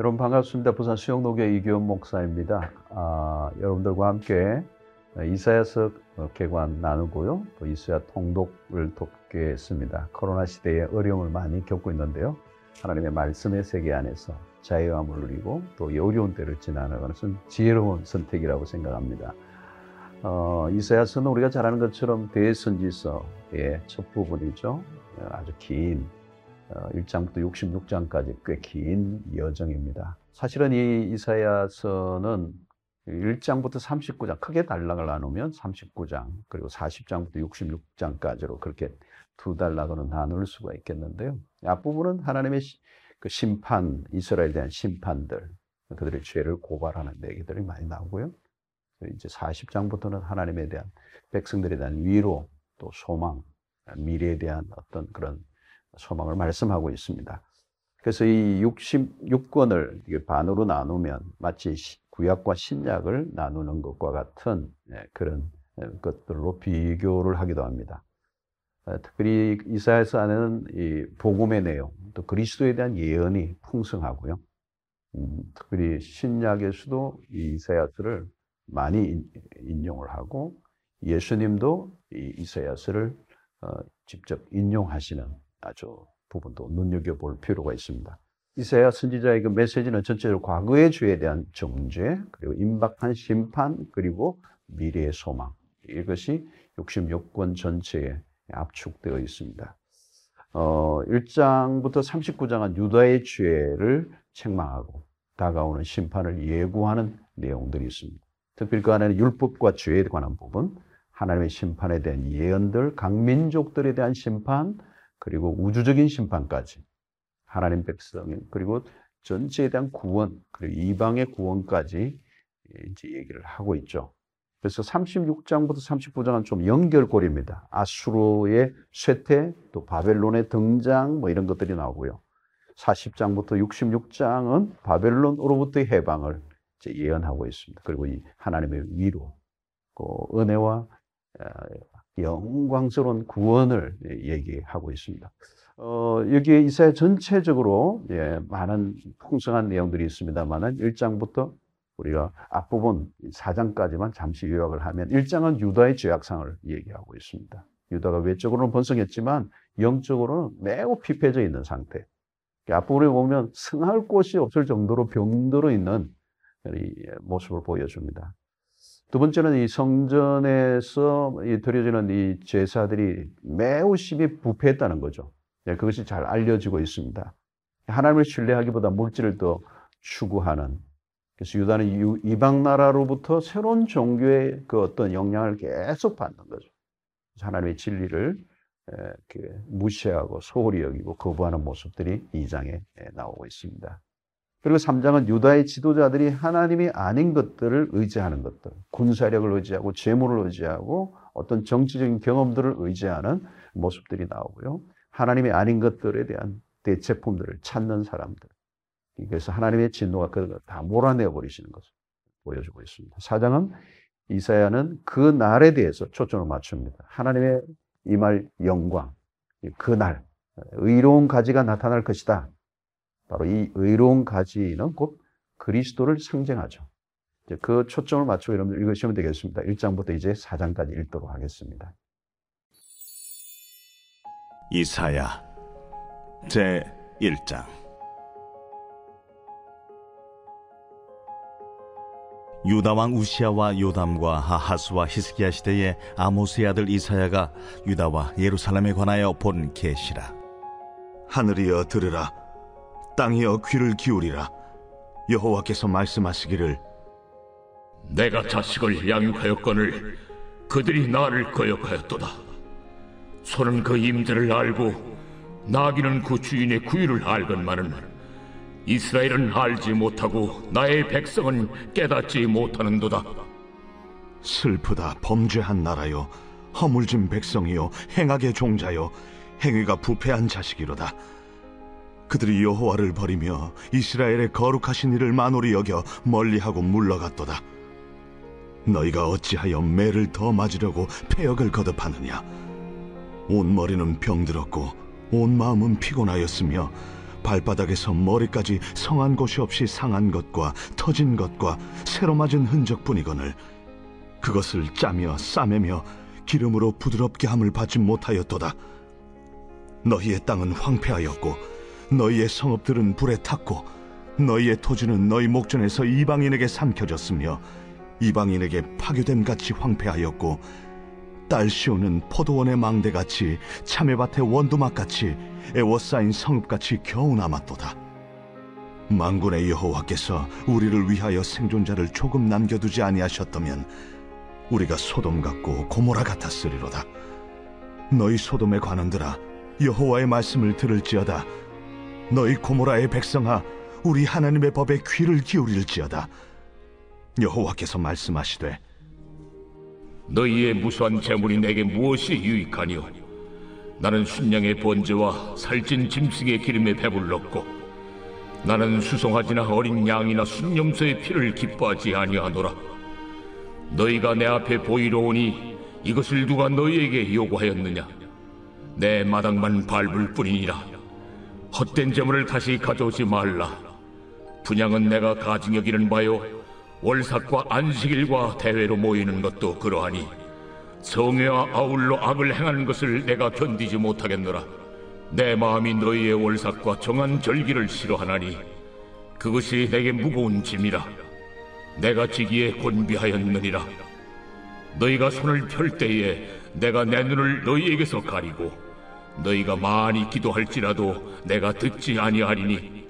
여러분 반갑습니다. 부산 수영노교회 이기원 목사입니다. 아, 여러분들과 함께 이사야서 개관 나누고요. 또 이사야 통독을 돕겠습니다. 코로나 시대에 어려움을 많이 겪고 있는데요. 하나님의 말씀의 세계 안에서 자유함을 누리고 또 어려운 때를 지나는 것은 지혜로운 선택이라고 생각합니다. 어, 이사야서는 우리가 잘 아는 것처럼 대선지서의 첫 부분이죠. 아주 긴 1장부터 어, 66장까지 꽤 긴 여정입니다. 사실은 이 이사야서는 1장부터 39장, 크게 단락을 나누면 39장, 그리고 40장부터 66장까지로 그렇게 두 단락으로 나눌 수가 있겠는데요. 앞부분은 하나님의 그 심판, 이스라엘에 대한 심판들, 그들의 죄를 고발하는 얘기들이 많이 나오고요. 이제 40장부터는 하나님에 대한 백성들에 대한 위로, 또 소망, 미래에 대한 어떤 그런 소망을 말씀하고 있습니다. 그래서 이 66권을 반으로 나누면 마치 구약과 신약을 나누는 것과 같은 예, 그런 예, 것들로 비교를 하기도 합니다. 어, 특별히 이사야서 안에는 이 복음의 내용, 또 그리스도에 대한 예언이 풍성하고요. 음, 특별히 신약에서도 이 이사야서를 많이 인용을 하고 예수님도 이 이사야서를 어, 직접 인용하시는 아주 부분도 눈여겨볼 필요가 있습니다. 이사야 선지자의 그 메시지는 전체적으로 과거의 죄에 대한 정죄, 그리고 임박한 심판, 그리고 미래의 소망. 이것이 66권 전체에 압축되어 있습니다. 어, 1장부터 39장은 유다의 죄를 책망하고 다가오는 심판을 예고하는 내용들이 있습니다. 특별히 그 안에는 율법과 죄에 관한 부분, 하나님의 심판에 대한 예언들, 각 민족들에 대한 심판, 그리고 우주적인 심판까지 하나님 백성 그리고 전체에 대한 구원 그리고 이방의 구원까지 이제 얘기를 하고 있죠. 그래서 36장부터 39장은 좀 연결고리입니다. 아수르의 쇠퇴, 또 바벨론의 등장, 뭐 이런 것들이 나오고요. 40장부터 66장은 바벨론으로부터의 해방을 예언하고 있습니다. 그리고 이 하나님의 위로, 그 은혜와 영광스러운 구원을 얘기하고 있습니다. 어, 여기에 이사야 전체적으로 예, 많은 풍성한 내용들이 있습니다만은 1장부터 우리가 앞부분 4장까지만 잠시 요약을 하면 1장은 유다의 죄악상을 얘기하고 있습니다. 유다가 외적으로는 번성했지만 영적으로는 매우 피폐져 있는 상태. 앞부분에 보면 승할 곳이 없을 정도로 병들어 있는 모습을 보여줍니다. 두 번째는 이 성전에서 드려지는 이 제사들이 매우 심히 부패했다는 거죠. 예, 그것이 잘 알려지고 있습니다. 하나님을 신뢰하기보다 물질을 더 추구하는 그래서 유다는 이방 나라로부터 새로운 종교의 그 어떤 영향을 계속 받는 거죠. 하나님의 진리를 무시하고 소홀히 여기고 거부하는 모습들이 이 장에 나오고 있습니다. 그리고 3장은 유다의 지도자들이 하나님이 아닌 것들을 의지하는 것들, 군사력을 의지하고 재물을 의지하고 어떤 정치적인 경험들을 의지하는 모습들이 나오고요. 하나님이 아닌 것들에 대한 대체품들을 찾는 사람들. 그래서 하나님의 진노가 그걸 다 몰아내 버리시는 것을 보여주고 있습니다. 4장은 이사야는 그 날에 대해서 초점을 맞춥니다. 하나님의 이말 영광, 그 날, 의로운 가지가 나타날 것이다. 바로 이 의로운 가지는 곧 그리스도를 상징하죠. 그 초점을 맞추고 여러분들 읽으시면 되겠습니다. 1장부터 이제 4장까지 읽도록 하겠습니다. 이사야 제 1장 유다 왕 우시아와 요담과 하하스와 히스기야 시대의 아모스의 아들 이사야가 유다와 예루살렘에 관하여 본 계시라 하늘이여 들으라 땅이여 귀를 기울이라. 여호와께서 말씀하시기를 내가 자식을 양육하였거늘 그들이 나를 거역하였도다. 소는 그 임대를 알고 나귀는 그 주인의 구유를 알건만은 이스라엘은 알지 못하고 나의 백성은 깨닫지 못하는도다. 슬프다 범죄한 나라요 허물진 백성이요 행악의 종자요 행위가 부패한 자식이로다 그들이 여호와를 버리며 이스라엘의 거룩하신 이를 만홀히 여겨 멀리하고 물러갔도다. 너희가 어찌하여 매를 더 맞으려고 폐역을 거듭하느냐? 온 머리는 병들었고 온 마음은 피곤하였으며 발바닥에서 머리까지 성한 곳이 없이 상한 것과 터진 것과 새로 맞은 흔적뿐이거늘 그것을 짜며 싸매며 기름으로 부드럽게 함을 받지 못하였도다. 너희의 땅은 황폐하였고 너희의 성읍들은 불에 탔고 너희의 토지는 너희 목전에서 이방인에게 삼켜졌으며 이방인에게 파괴됨 같이 황폐하였고 딸 시오는 포도원의 망대같이 참외밭의 원두막같이 애워싸인 성읍같이 겨우 남았도다. 만군의 여호와께서 우리를 위하여 생존자를 조금 남겨두지 아니하셨다면 우리가 소돔 같고 고모라 같았으리로다. 너희 소돔의 관원들아 여호와의 말씀을 들을지어다. 너희 고모라의 백성아 우리 하나님의 법에 귀를 기울일지어다. 여호와께서 말씀하시되 너희의 무수한 재물이 내게 무엇이 유익하니요? 나는 순양의 번제와 살찐 짐승의 기름에 배불렀고 나는 수송아지나 어린 양이나 순념소의 피를 기뻐하지 아니하노라. 너희가 내 앞에 보이러 오니 이것을 누가 너희에게 요구하였느냐? 내 마당만 밟을 뿐이니라. 헛된 재물을 다시 가져오지 말라. 분양은 내가 가증 여 기는 바요. 월삭과 안식일과 대회로 모이는 것도 그러하니 성회와 아울러 악을 행하는 것을 내가 견디지 못하겠노라. 내 마음이 너희의 월삭과 정한 절기를 싫어하나니 그것이 내게 무거운 짐이라. 내가 지기에 곤비하였느니라. 너희가 손을 펼 때에 내가 내 눈을 너희에게서 가리고 너희가 많이 기도할지라도 내가 듣지 아니하리니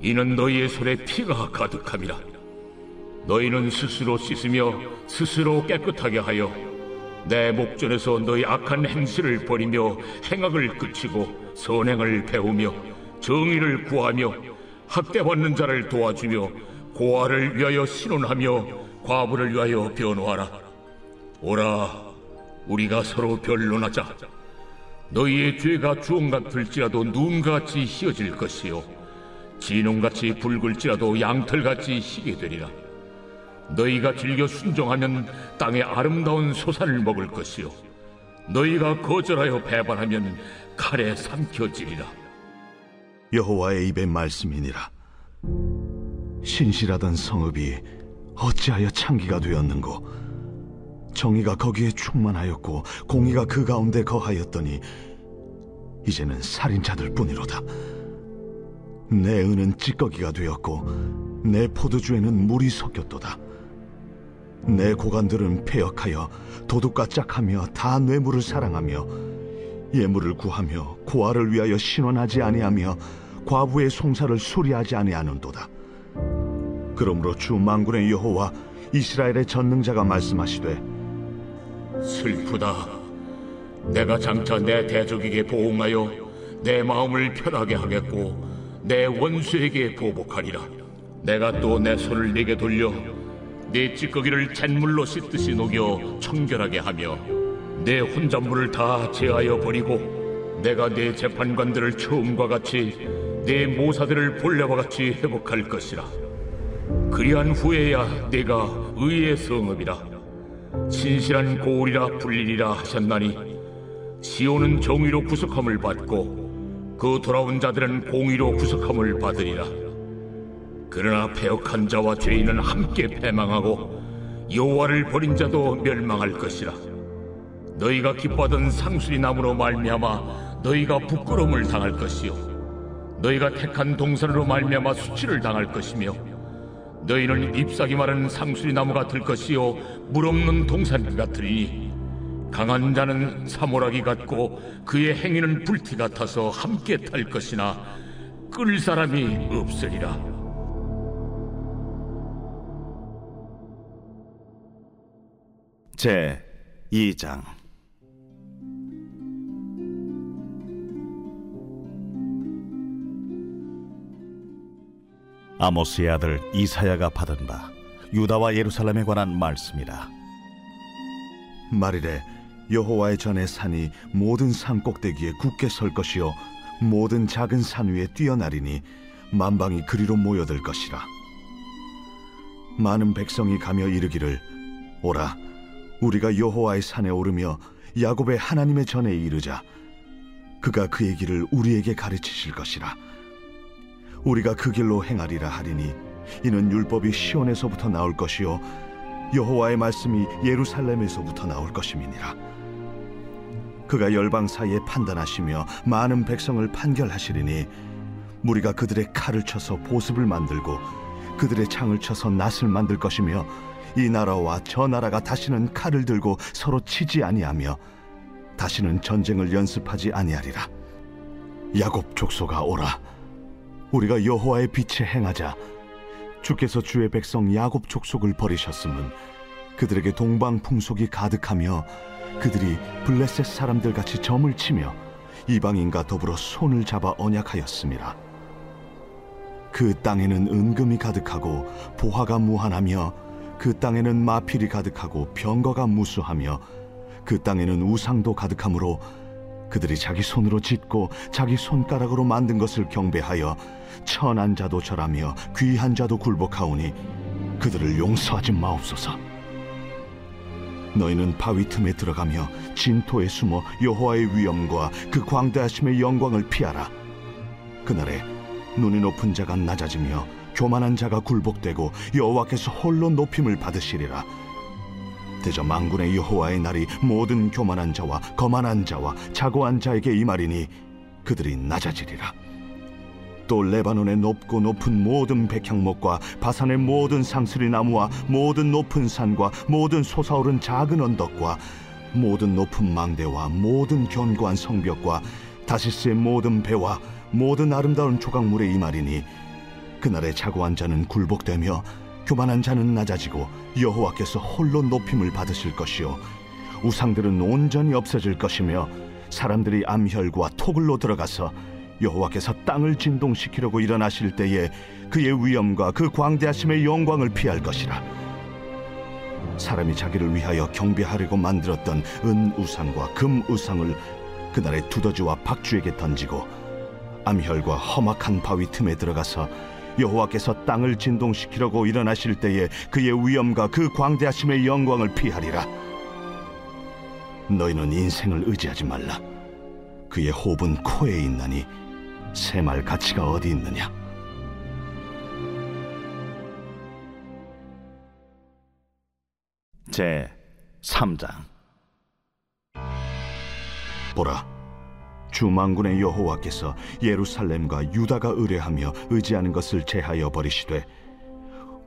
이는 너희의 손에 피가 가득함이라. 너희는 스스로 씻으며 스스로 깨끗하게 하여 내 목전에서 너희 악한 행실을 버리며 행악을 그치고 선행을 배우며 정의를 구하며 학대받는 자를 도와주며 고아를 위하여 신원하며 과부를 위하여 변호하라. 오라, 우리가 서로 변론하자. 너희의 죄가 주홍 같을지라도 눈같이 희어질 것이요 진홍같이 붉을지라도 양털같이 희게 되리라. 너희가 즐겨 순종하면 땅의 아름다운 소산을 먹을 것이요 너희가 거절하여 배반하면 칼에 삼켜지리라. 여호와의 입의 말씀이니라. 신실하던 성읍이 어찌하여 창기가 되었는고? 정의가 거기에 충만하였고 공의가 그 가운데 거하였더니 이제는 살인자들 뿐이로다. 내 은은 찌꺼기가 되었고 내 포도주에는 물이 섞였도다. 내 고관들은 폐역하여 도둑과 짝하며 다 뇌물을 사랑하며 예물을 구하며 고아를 위하여 신원하지 아니하며 과부의 송사를 수리하지 아니하는도다. 그러므로 주 만군의 여호와 이스라엘의 전능자가 말씀하시되 슬프다. 내가 장차 내 대적에게 보응하여 내 마음을 편하게 하겠고 내 원수에게 보복하리라. 내가 또 내 손을 네게 돌려 내 찌꺼기를 잿물로 씻듯이 녹여 청결하게 하며 내 혼잣물을 다 제하여 버리고 내가 내 재판관들을 처음과 같이 내 모사들을 본래와 같이 회복할 것이라. 그리한 후에야 내가 의의 성읍이라. 신실한 고울이라 불리리라 하셨나니 시온은 정의로 구속함을 받고 그 돌아온 자들은 공의로 구속함을 받으리라. 그러나 패역한 자와 죄인은 함께 패망하고 여호와를 버린 자도 멸망할 것이라. 너희가 기뻐하던 상수리 나무로 말미암아 너희가 부끄러움을 당할 것이요. 너희가 택한 동산으로 말미암아 수치를 당할 것이며 너희는 잎사귀 마른 상수리 나무가 될 것이요 물 없는 동산 같으니 강한 자는 사모라기 같고 그의 행위는 불티 같아서 함께 탈 것이나 끌 사람이 없으리라. 제 2장 아모스의 아들 이사야가 받은 바 유다와 예루살렘에 관한 말씀이라. 말이래 여호와의 전에 산이 모든 산 꼭대기에 굳게 설 것이요 모든 작은 산 위에 뛰어나리니 만방이 그리로 모여들 것이라. 많은 백성이 가며 이르기를 오라 우리가 여호와의 산에 오르며 야곱의 하나님의 전에 이르자. 그가 그의 길을 우리에게 가르치실 것이라 우리가 그 길로 행하리라 하리니 이는 율법이 시온에서부터 나올 것이요 여호와의 말씀이 예루살렘에서부터 나올 것임이니라. 그가 열방 사이에 판단하시며 많은 백성을 판결하시리니 무리가 그들의 칼을 쳐서 보습을 만들고 그들의 창을 쳐서 낫을 만들 것이며 이 나라와 저 나라가 다시는 칼을 들고 서로 치지 아니하며 다시는 전쟁을 연습하지 아니하리라. 야곱 족소가 오라 우리가 여호와의 빛에 행하자 주께서 주의 백성 야곱 족속을 버리셨음은 그들에게 동방 풍속이 가득하며 그들이 블레셋 사람들 같이 점을 치며 이방인과 더불어 손을 잡아 언약하였습니다. 그 땅에는 은금이 가득하고 보화가 무한하며 그 땅에는 마필이 가득하고 병거가 무수하며 그 땅에는 우상도 가득하므로 그들이 자기 손으로 짓고 자기 손가락으로 만든 것을 경배하여 천한 자도 절하며 귀한 자도 굴복하오니 그들을 용서하지 마옵소서. 너희는 바위 틈에 들어가며 진토에 숨어 여호와의 위엄과 그 광대하심의 영광을 피하라. 그날에 눈이 높은 자가 낮아지며 교만한 자가 굴복되고 여호와께서 홀로 높임을 받으시리라. 대저 망군의 여호와의 날이 모든 교만한 자와 거만한 자와 자고한 자에게 임하리니 그들이 낮아지리라. 또 레바논의 높고 높은 모든 백향목과 바산의 모든 상스리 나무와 모든 높은 산과 모든 솟아오른 작은 언덕과 모든 높은 망대와 모든 견고한 성벽과 다시스의 모든 배와 모든 아름다운 조각물의 이말이니 그날에 자고한 자는 굴복되며 교만한 자는 낮아지고 여호와께서 홀로 높임을 받으실 것이요 우상들은 온전히 없어질 것이며 사람들이 암혈과 토굴로 들어가서 여호와께서 땅을 진동시키려고 일어나실 때에 그의 위엄과 그 광대하심의 영광을 피할 것이라. 사람이 자기를 위하여 경배하려고 만들었던 은 우상과 금 우상을 그날의 두더지와 박쥐에게 던지고 암혈과 험악한 바위 틈에 들어가서 여호와께서 땅을 진동시키려고 일어나실 때에 그의 위엄과 그 광대하심의 영광을 피하리라. 너희는 인생을 의지하지 말라. 그의 호흡은 코에 있나니 새말 가치가 어디 있느냐? 제 3장 보라, 주망군의 여호와께서 예루살렘과 유다가 의뢰하며 의지하는 것을 제하여 버리시되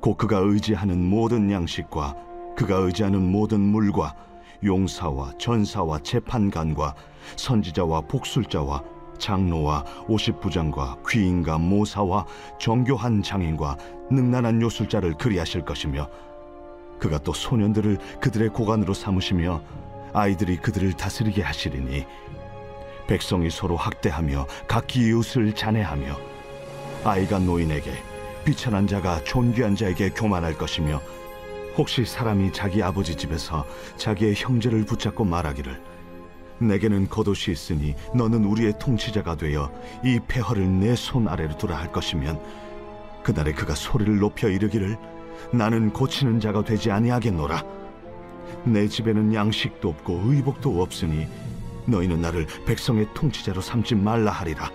곧 그가 의지하는 모든 양식과 그가 의지하는 모든 물과 용사와 전사와 재판관과 선지자와 복술자와 장로와 오십 부장과 귀인과 모사와 정교한 장인과 능란한 요술자를 그리하실 것이며 그가 또 소년들을 그들의 고관으로 삼으시며 아이들이 그들을 다스리게 하시리니 백성이 서로 학대하며 각기 이웃을 잔해하며 아이가 노인에게 비천한 자가 존귀한 자에게 교만할 것이며 혹시 사람이 자기 아버지 집에서 자기의 형제를 붙잡고 말하기를 내게는 겉옷이 있으니 너는 우리의 통치자가 되어 이 폐허를 내 손 아래로 두라 할 것이면 그날에 그가 소리를 높여 이르기를 나는 고치는 자가 되지 아니하겠노라. 내 집에는 양식도 없고 의복도 없으니 너희는 나를 백성의 통치자로 삼지 말라 하리라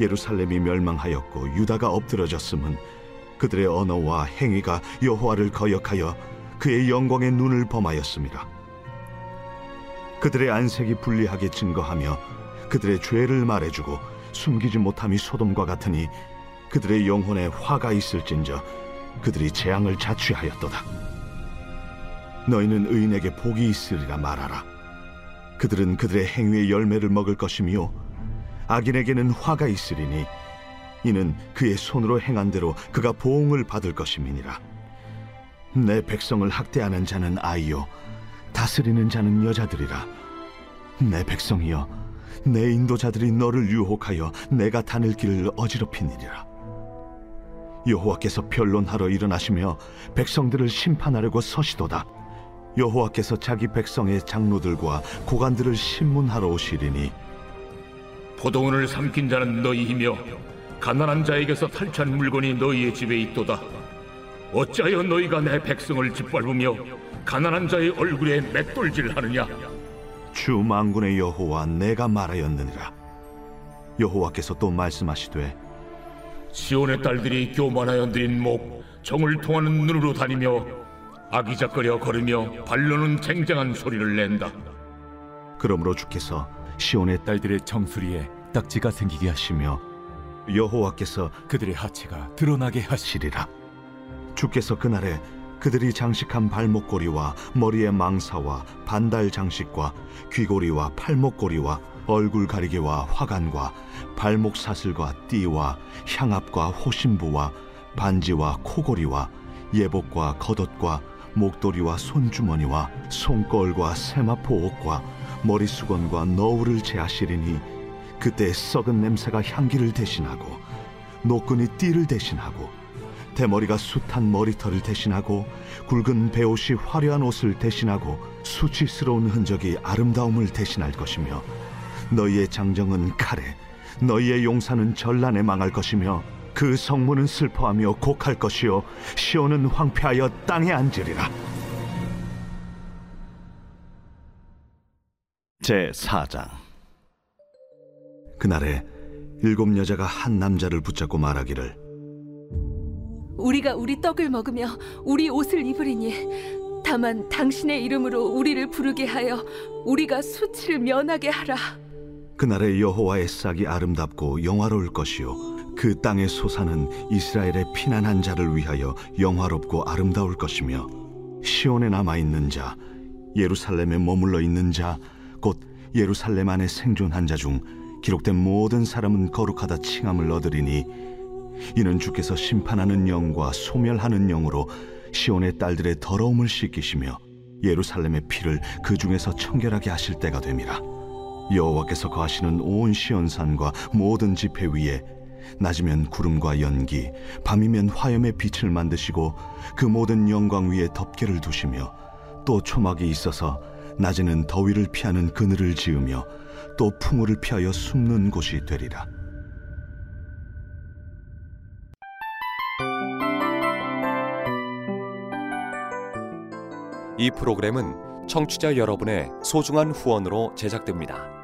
예루살렘이 멸망하였고 유다가 엎드러졌음은 그들의 언어와 행위가 여호와를 거역하여 그의 영광의 눈을 범하였습니다. 그들의 안색이 불리하게 증거하며 그들의 죄를 말해주고 숨기지 못함이 소돔과 같으니 그들의 영혼에 화가 있을진저 그들이 재앙을 자취하였도다. 너희는 의인에게 복이 있으리라 말하라. 그들은 그들의 행위의 열매를 먹을 것이며 악인에게는 화가 있으리니 이는 그의 손으로 행한 대로 그가 보응을 받을 것임이니라. 내 백성을 학대하는 자는 아이요 다스리는 자는 여자들이라. 내 백성이여, 내 인도자들이 너를 유혹하여 내가 다닐 길을 어지럽히니라. 여호와께서 변론하러 일어나시며 백성들을 심판하려고 서시도다. 여호와께서 자기 백성의 장로들과 고관들을 신문하러 오시리니 포도원을 삼킨 자는 너희이며 가난한 자에게서 탈취한 물건이 너희의 집에 있도다. 어찌하여 너희가 내 백성을 짓밟으며 가난한 자의 얼굴에 맷돌질하느냐? 주 만군의 여호와 내가 말하였느니라. 여호와께서 또 말씀하시되 시온의 딸들이 교만하여 느린 목, 정을 통하는 눈으로 다니며 아기작거려 걸으며 발로는 쟁쟁한 소리를 낸다. 그러므로 주께서 시온의 딸들의 정수리에 딱지가 생기게 하시며 딸 여호와께서 그들의 하체가 드러나게 하시 하시리라 주께서 그날에 그들이 장식한 발목고리와 머리의 망사와 반달 장식과 귀고리와 팔목고리와 얼굴 가리개와 화관과 발목 사슬과 띠와 향압과 호심부와 반지와 코고리와 예복과 겉옷과 목도리와 손주머니와 손걸과 세마포 옷과 머리수건과 너울을 제하시리니 그때 썩은 냄새가 향기를 대신하고 노끈이 띠를 대신하고 대머리가 숱한 머리털을 대신하고 굵은 베옷이 화려한 옷을 대신하고 수치스러운 흔적이 아름다움을 대신할 것이며 너희의 장정은 칼에 너희의 용사는 전란에 망할 것이며 그 성문은 슬퍼하며 곡할 것이요. 시온은 황폐하여 땅에 앉으리라. 제 4장. 그날에 일곱 여자가 한 남자를 붙잡고 말하기를 우리가 우리 떡을 먹으며 우리 옷을 입으리니 다만 당신의 이름으로 우리를 부르게 하여 우리가 수치를 면하게 하라. 그날에 여호와의 싹이 아름답고 영화로울 것이요 그 땅의 소사는 이스라엘의 피난한 자를 위하여 영화롭고 아름다울 것이며 시온에 남아 있는 자 예루살렘에 머물러 있는 자 곧 예루살렘 안에 생존한 자 중 기록된 모든 사람은 거룩하다 칭함을 얻으리니 이는 주께서 심판하는 영과 소멸하는 영으로 시온의 딸들의 더러움을 씻기시며 예루살렘의 피를 그 중에서 청결하게 하실 때가 됨이라 여호와께서 거하시는 온 시온산과 모든 지폐 위에 낮이면 구름과 연기 밤이면 화염의 빛을 만드시고 그 모든 영광 위에 덮개를 두시며 또 초막이 있어서 낮에는 더위를 피하는 그늘을 지으며 또 풍우를 피하여 숨는 곳이 되리라 이 프로그램은 청취자 여러분의 소중한 후원으로 제작됩니다.